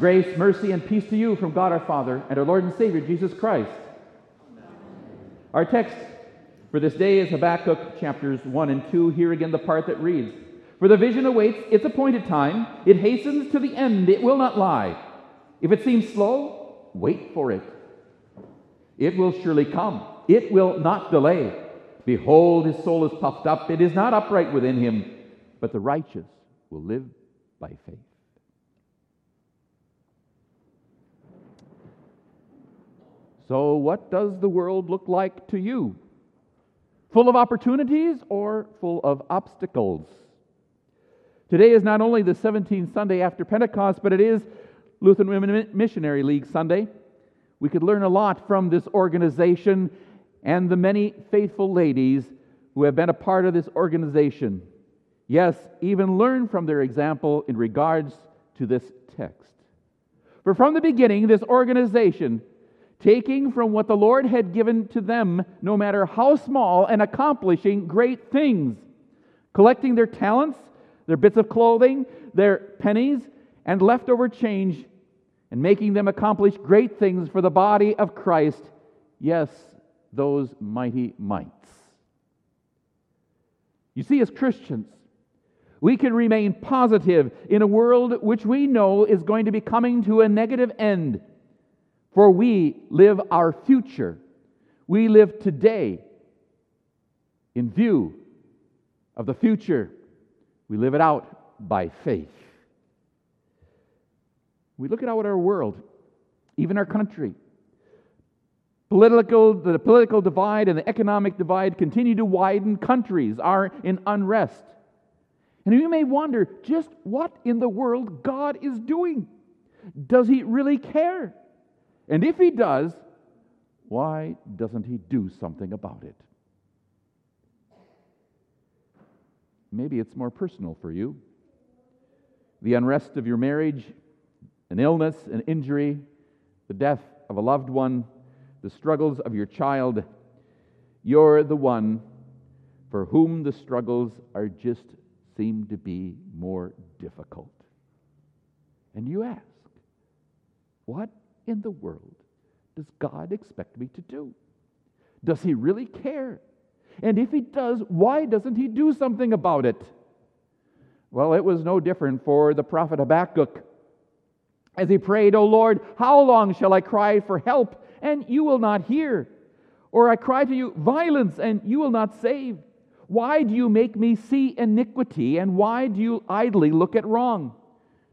Grace, mercy, and peace to you from God our Father and our Lord and Savior Jesus Christ. Our text for this day is Habakkuk chapters 1 and 2. Here again, the part that reads For the vision awaits its appointed time, it hastens to the end, it will not lie. If it seems slow, wait for it. It will surely come, it will not delay. Behold, his soul is puffed up, it is not upright within him, but the righteous will live by faith. So, what does the world look like to you? Full of opportunities or full of obstacles? Today is not only the 17th Sunday after Pentecost, but it is Lutheran Women Missionary League Sunday. We could learn a lot from this organization and the many faithful ladies who have been a part of this organization. Yes, even learn from their example in regards to this text. For from the beginning, this organization taking from what the Lord had given to them, no matter how small, and accomplishing great things, collecting their talents, their bits of clothing, their pennies, and leftover change, and making them accomplish great things for the body of Christ. Yes, those mighty mites. You see, as Christians, we can remain positive in a world which we know is going to be coming to a negative end for we live our future. We live today in view of the future. We live it out by faith. We look at our world, even our country. Political, the political divide and the economic divide continue to widen. Countries are in unrest. And you may wonder just what in the world God is doing. Does He really care? And if he does, why doesn't he do something about it? Maybe it's more personal for you. The unrest of your marriage, an illness, an injury, the death of a loved one, the struggles of your child. You're the one for whom the struggles are just seem to be more difficult. And you ask, what in the world does God expect me to do? Does He really care? And if He does, why doesn't He do something about it? Well, it was no different for the prophet Habakkuk. As he prayed, O Lord, how long shall I cry for help, and you will not hear? Or I cry to you, violence, and you will not save? Why do you make me see iniquity, and why do you idly look at wrong?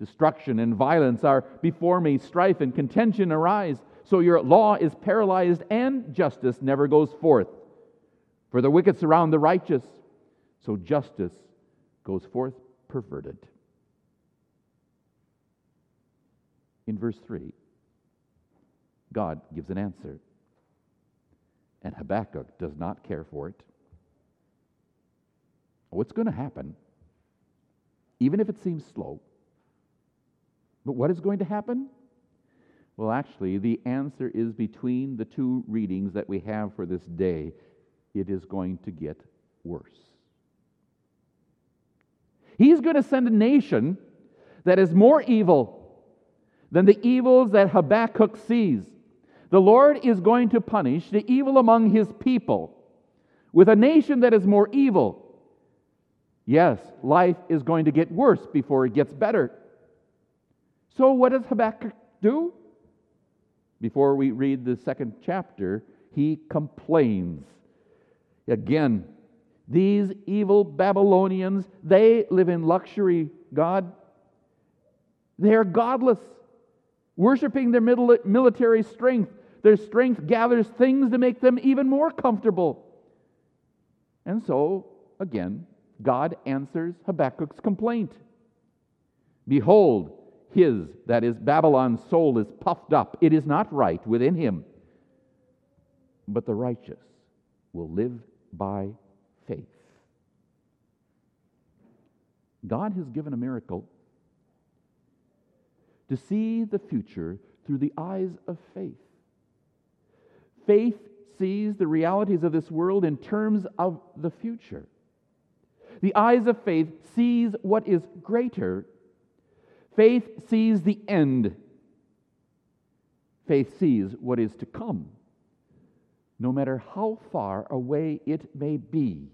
Destruction and violence are before me, strife and contention arise. So your law is paralyzed, and justice never goes forth. For the wicked surround the righteous, so justice goes forth perverted. In verse 3, God gives an answer, and Habakkuk does not care for it. What's going to happen, even if it seems slow, but what is going to happen? Well, actually, the answer is between the two readings that we have for this day. It is going to get worse. He's going to send a nation that is more evil than the evils that Habakkuk sees. The Lord is going to punish the evil among his people with a nation that is more evil. Yes, life is going to get worse before it gets better. So, what does Habakkuk do? Before we read the second chapter, he complains. Again, these evil Babylonians, they live in luxury, God. They are godless, worshiping their military strength. Their strength gathers things to make them even more comfortable. And so, again, God answers Habakkuk's complaint Behold, his, that is, Babylon's soul is puffed up. It is not right within him. But the righteous will live by faith. God has given a miracle to see the future through the eyes of faith. Faith sees the realities of this world in terms of the future. The eyes of faith sees what is greater Faith sees the end Faith sees what is to come, no matter how far away it may be.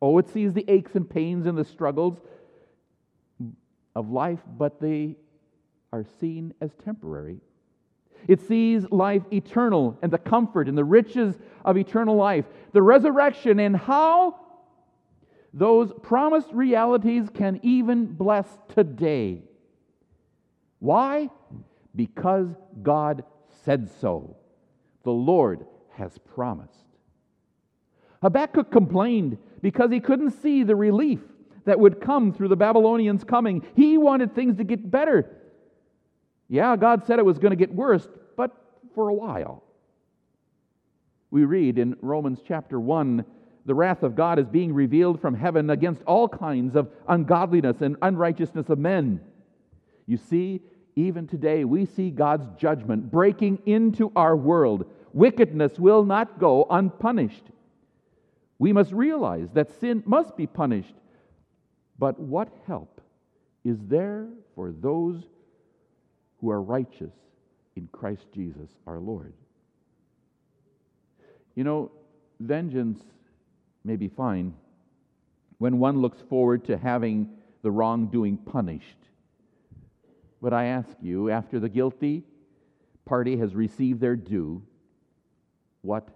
Oh, it sees the aches and pains and the struggles of life, but they are seen as temporary. It sees life eternal and the comfort and the riches of eternal life, the resurrection, and how those promised realities can even bless today. Why? Because God said so. The Lord has promised. Habakkuk complained because he couldn't see the relief that would come through the Babylonians coming. He wanted things to get better. Yeah, God said it was going to get worse, but for a while. We read in Romans chapter 1 the wrath of God is being revealed from heaven against all kinds of ungodliness and unrighteousness of men. You see, even today, we see God's judgment breaking into our world. Wickedness will not go unpunished. We must realize that sin must be punished. But what help is there for those who are righteous in Christ Jesus our Lord? You know, vengeance may be fine when one looks forward to having the wrongdoing punished. But I ask you, after the guilty party has received their due, what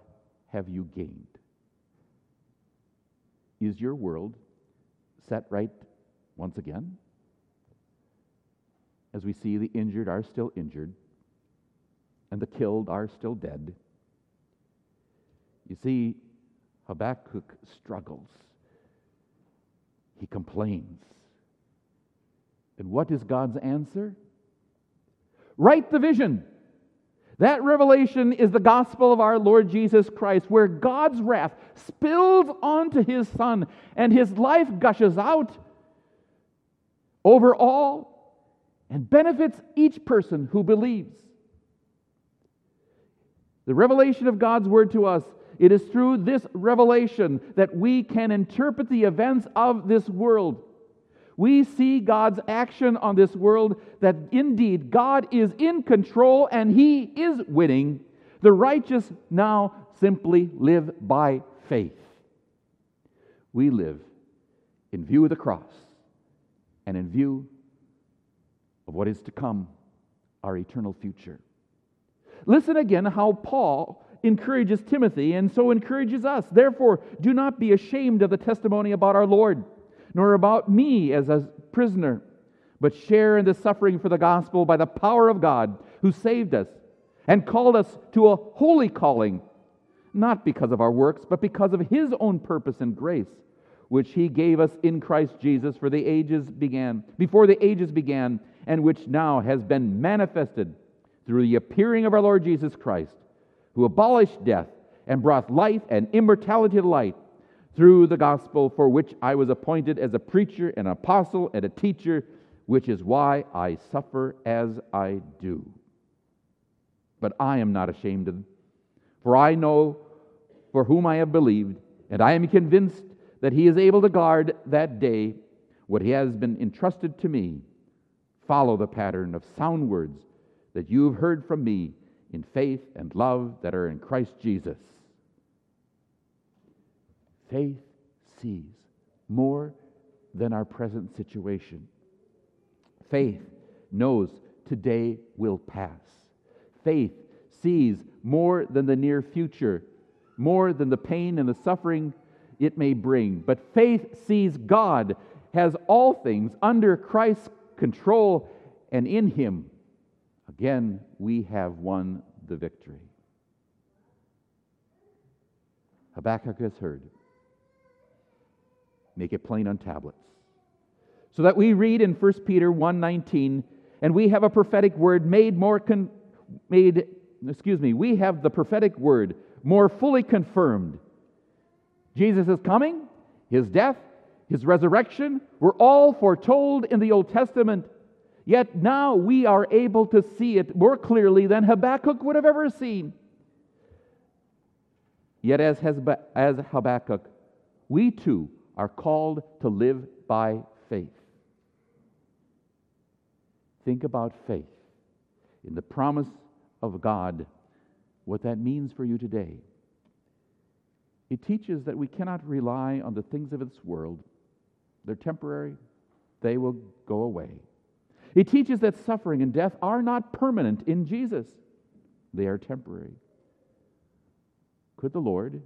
have you gained? Is your world set right once again? As we see, the injured are still injured, and the killed are still dead. You see, Habakkuk struggles. He complains. And what is God's answer? Write the vision. That revelation is the gospel of our Lord Jesus Christ, where God's wrath spills onto his Son and his life gushes out over all and benefits each person who believes. The revelation of God's word to us it is through this revelation that we can interpret the events of this world. We see God's action on this world that indeed God is in control and He is winning. The righteous now simply live by faith. We live in view of the cross and in view of what is to come, our eternal future. Listen again how Paul encourages Timothy and so encourages us. Therefore, do not be ashamed of the testimony about our Lord, nor about me as a prisoner, but share in the suffering for the gospel by the power of God who saved us and called us to a holy calling, not because of our works, but because of his own purpose and grace, which he gave us in Christ Jesus for the ages began, before the ages began, and which now has been manifested through the appearing of our Lord Jesus Christ who abolished death and brought life and immortality to light through the gospel for which I was appointed as a preacher, an apostle, and a teacher, which is why I suffer as I do. But I am not ashamed of them, for I know for whom I have believed, and I am convinced that he is able to guard that day what he has been entrusted to me. Follow the pattern of sound words that you have heard from me in faith and love that are in Christ Jesus. Faith sees more than our present situation. Faith knows today will pass. Faith sees more than the near future, more than the pain and the suffering it may bring. But faith sees God has all things under Christ's control and in Him Again, we have won the victory. Habakkuk has heard. Make it plain on tablets. So that we read in 1 Peter 1:19 and we have a prophetic word made more con- made excuse me, we have the prophetic word more fully confirmed. Jesus is coming, his death, his resurrection were all foretold in the Old Testament Yet now we are able to see it more clearly than Habakkuk would have ever seen. Yet, as, Habakkuk, we too are called to live by faith. Think about faith in the promise of God, what that means for you today. It teaches that we cannot rely on the things of this world. They're temporary, they will go away. It teaches that suffering and death are not permanent in Jesus, they are temporary. Could the Lord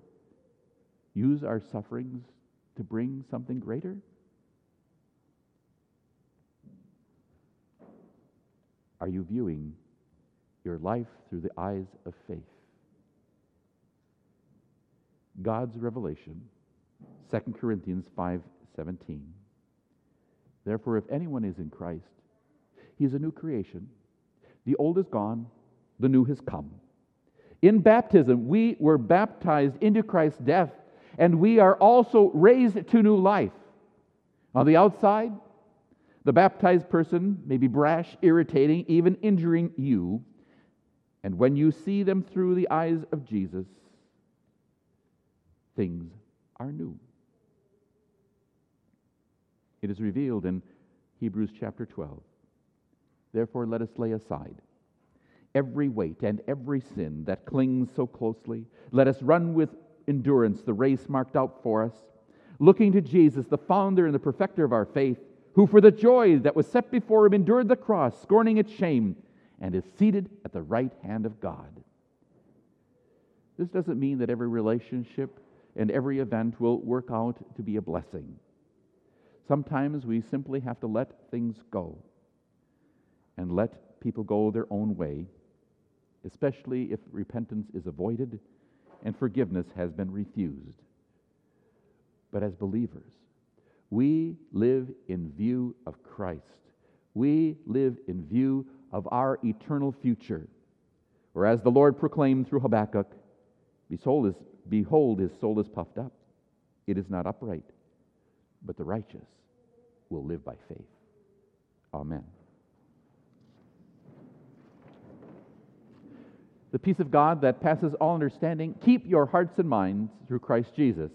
use our sufferings to bring something greater? Are you viewing your life through the eyes of faith? God's revelation, 2 Corinthians 5:17. Therefore if anyone is in Christ, he is a new creation. The old is gone, the new has come. In baptism, we were baptized into Christ's death, and we are also raised to new life. On the outside, the baptized person may be brash, irritating, even injuring you. And when you see them through the eyes of Jesus, things are new. It is revealed in Hebrews chapter 12. Therefore, let us lay aside every weight and every sin that clings so closely. Let us run with endurance the race marked out for us, looking to Jesus, the founder and the perfecter of our faith, who for the joy that was set before him endured the cross, scorning its shame, and is seated at the right hand of God. This doesn't mean that every relationship and every event will work out to be a blessing. Sometimes we simply have to let things go and let people go their own way, especially if repentance is avoided and forgiveness has been refused. But as believers, we live in view of Christ. We live in view of our eternal future. Or as the Lord proclaimed through Habakkuk, Behold, his, soul is puffed up. It is not upright, but the righteous will live by faith. Amen. The peace of God that passes all understanding, keep your hearts and minds through Christ Jesus.